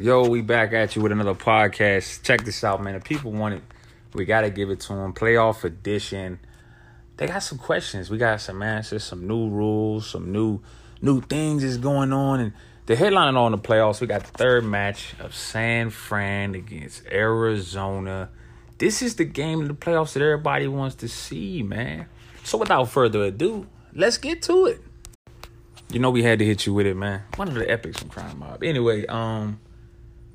Yo, we back at you with another podcast. Check this out, man. If people want it, we got to give it to them. Playoff edition. They got some questions. We got some answers, some new rules, some new new things is going on. And the headline on the playoffs, we got the third match of San Fran against Arizona. This is the game in the playoffs that everybody wants to see, man. So without further ado, let's get to it. You know we had to hit you with it, man. One of the epics from Crime Mob. Anyway, um,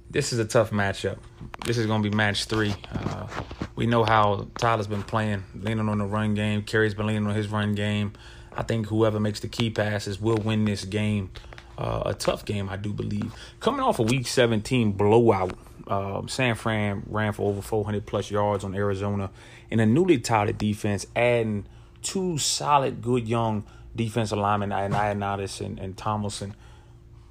this is a tough matchup. This is going to be match three. Uh, we know how Tyler's been playing, leaning on the run game. Kerry's been leaning on his run game. I think whoever makes the key passes will win this game. Uh, a tough game, I do believe. Coming off a Week 17 blowout, uh, San Fran ran for over 400 plus yards on Arizona in a newly touted defense, adding two solid, good young defensive linemen, Ioannidis and, and Tomlinson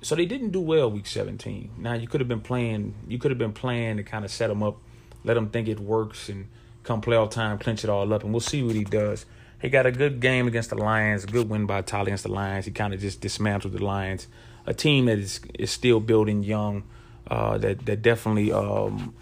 so they didn't do well week 17. Now you could have been playing, you could have been playing to kind of set them up, let them think it works, and come playoff time, clinch it all up, and we'll see what he does. He got a good game against the Lions, good win by Tyler against the Lions. He kind of just dismantled the Lions, a team that is is still building young, uh, that that definitely, um,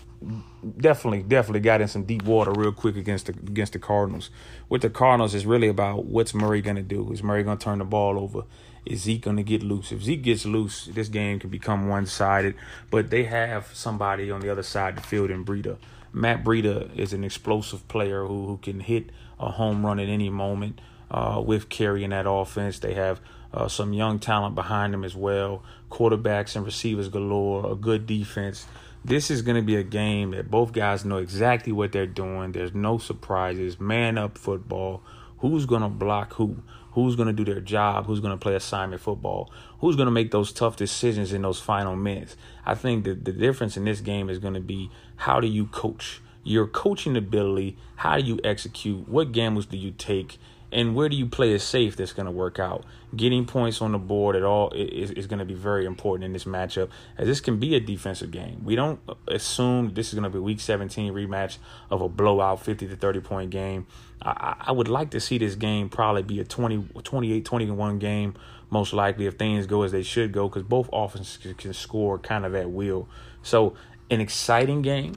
definitely, definitely got in some deep water real quick against the against the Cardinals. With the Cardinals, it's really about what's Murray to do. Is Murray to turn the ball over? Is Zeke to get loose? If Zeke gets loose, this game can become one sided. But they have somebody on the other side of the field in Breida. Matt Breida is an explosive player who, who can hit a home run at any moment uh, with carrying that offense. They have uh, some young talent behind them as well, quarterbacks and receivers galore, a good defense. This is going to be a game that both guys know exactly what they're doing. There's no surprises. Man up football. Who's going to block who? who's going to do their job, who's going to play assignment football, who's going to make those tough decisions in those final minutes. I think that the difference in this game is going to be how do you coach? Your coaching ability, how do you execute? What gambles do you take? And where do you play it safe that's going to work out? Getting points on the board at all is, is going to be very important in this matchup, as this can be a defensive game. We don't assume this is going to be Week 17 rematch of a blowout 50 to 30 point game. I, I would like to see this game probably be a 20, 28, 21 game, most likely if things go as they should go, because both offenses can score kind of at will. So, an exciting game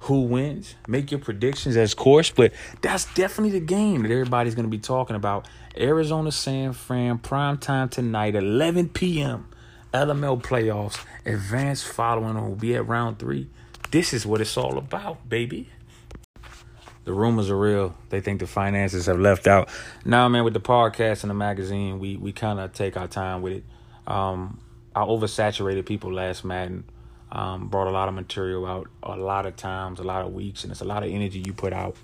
who wins. Make your predictions as course, but that's definitely the game that everybody's going to be talking about. Arizona San Fran, prime time tonight, 11 p.m. LML playoffs, advanced following will be at round three. This is what it's all about, baby. The rumors are real. They think the finances have left out. Now, man, with the podcast and the magazine, we we kind of take our time with it. Um, I oversaturated people last Madden um, brought a lot of material out a lot of times, a lot of weeks, and it's a lot of energy you put out.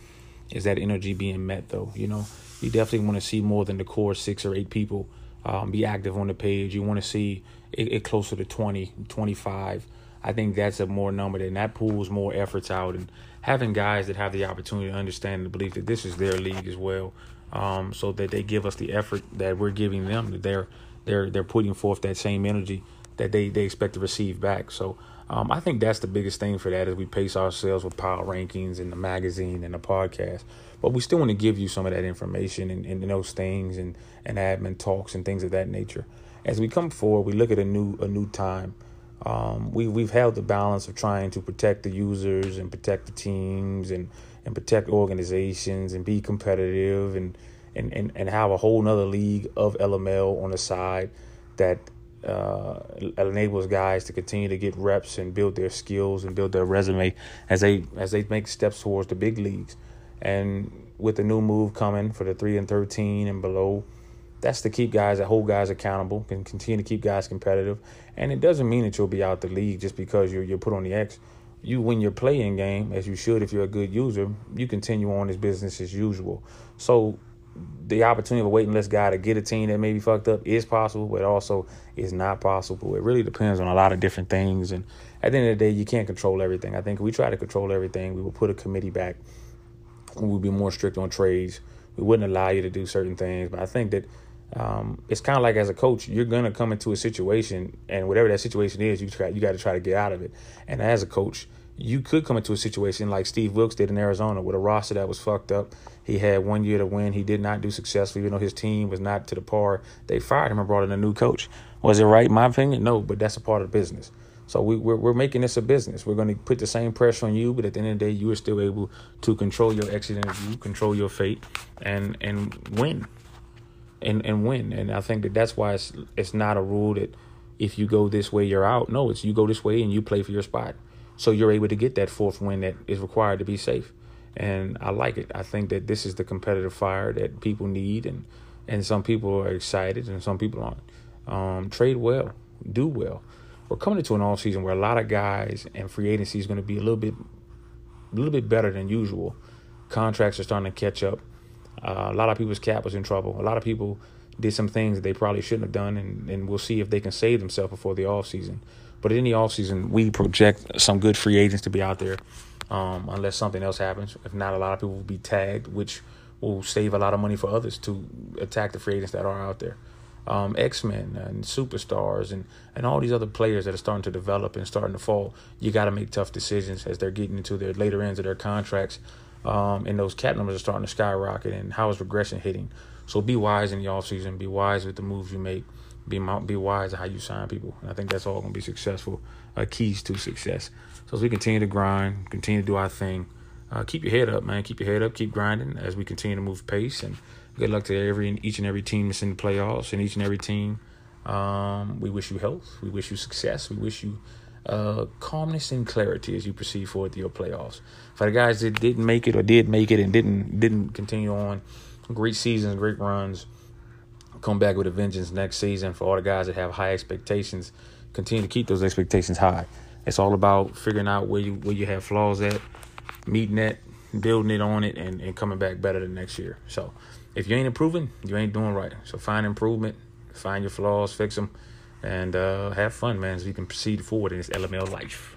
Is that energy being met though? You know, you definitely want to see more than the core six or eight people um, be active on the page. You want to see it, it, closer to 20, 25. I think that's a more number, and that pulls more efforts out. And having guys that have the opportunity to understand and believe that this is their league as well, um, so that they give us the effort that we're giving them. That they're they're they're putting forth that same energy that they they expect to receive back. So um, I think that's the biggest thing for that is we pace ourselves with power rankings and the magazine and the podcast. But we still want to give you some of that information and, and those things and, and admin talks and things of that nature. As we come forward, we look at a new a new time. Um, we we've held the balance of trying to protect the users and protect the teams and, and protect organizations and be competitive and, and, and, and have a whole nother league of LML on the side that uh, enables guys to continue to get reps and build their skills and build their resume as they as they make steps towards the big leagues. And with the new move coming for the three and thirteen and below, that's to keep guys that hold guys accountable and continue to keep guys competitive. And it doesn't mean that you'll be out the league just because you're you're put on the X. You win your playing game as you should if you're a good user. You continue on as business as usual. So the opportunity of a waiting list guy to get a team that may be fucked up is possible, but also is not possible. It really depends on a lot of different things. And at the end of the day, you can't control everything. I think if we try to control everything, we will put a committee back. We would be more strict on trades. We wouldn't allow you to do certain things. But I think that um, it's kind of like as a coach, you're gonna come into a situation, and whatever that situation is, you try you got to try to get out of it. And as a coach, you could come into a situation like Steve Wilks did in Arizona with a roster that was fucked up. He had one year to win. He did not do successfully, even though his team was not to the par. They fired him and brought in a new coach. Was it right, my opinion? No, but that's a part of the business. So we, we're, we're making this a business. We're going to put the same pressure on you, but at the end of the day, you are still able to control your exit interview, control your fate, and and win, and and win. And I think that that's why it's it's not a rule that if you go this way, you're out. No, it's you go this way and you play for your spot. So you're able to get that fourth win that is required to be safe. And I like it. I think that this is the competitive fire that people need, and and some people are excited and some people aren't. Um, trade well, do well we're coming into an off season where a lot of guys and free agency is going to be a little bit, a little bit better than usual. Contracts are starting to catch up. Uh, a lot of people's cap was in trouble. A lot of people did some things that they probably shouldn't have done, and, and we'll see if they can save themselves before the off season. But in the off season, we project some good free agents to be out there, um, unless something else happens. If not, a lot of people will be tagged, which will save a lot of money for others to attack the free agents that are out there um, X Men and superstars and, and all these other players that are starting to develop and starting to fall. You got to make tough decisions as they're getting into their later ends of their contracts. Um, and those cap numbers are starting to skyrocket. And how is regression hitting? So be wise in the offseason. Be wise with the moves you make. Be be wise how you sign people. And I think that's all going to be successful. Uh, keys to success. So as we continue to grind, continue to do our thing, uh, keep your head up, man. Keep your head up. Keep grinding as we continue to move pace and good luck to every each and every team that's in the playoffs and each and every team. Um, we wish you health. We wish you success. We wish you uh, calmness and clarity as you proceed forward to your playoffs. For the guys that didn't make it or did make it and didn't didn't continue on, great seasons, great runs. Come back with a vengeance next season. For all the guys that have high expectations, continue to keep those expectations high. It's all about figuring out where you where you have flaws at, meeting that, building it on it, and, and coming back better than next year. So if you ain't improving, you ain't doing right. So find improvement, find your flaws, fix them, and uh, have fun, man, so you can proceed forward in this LML life.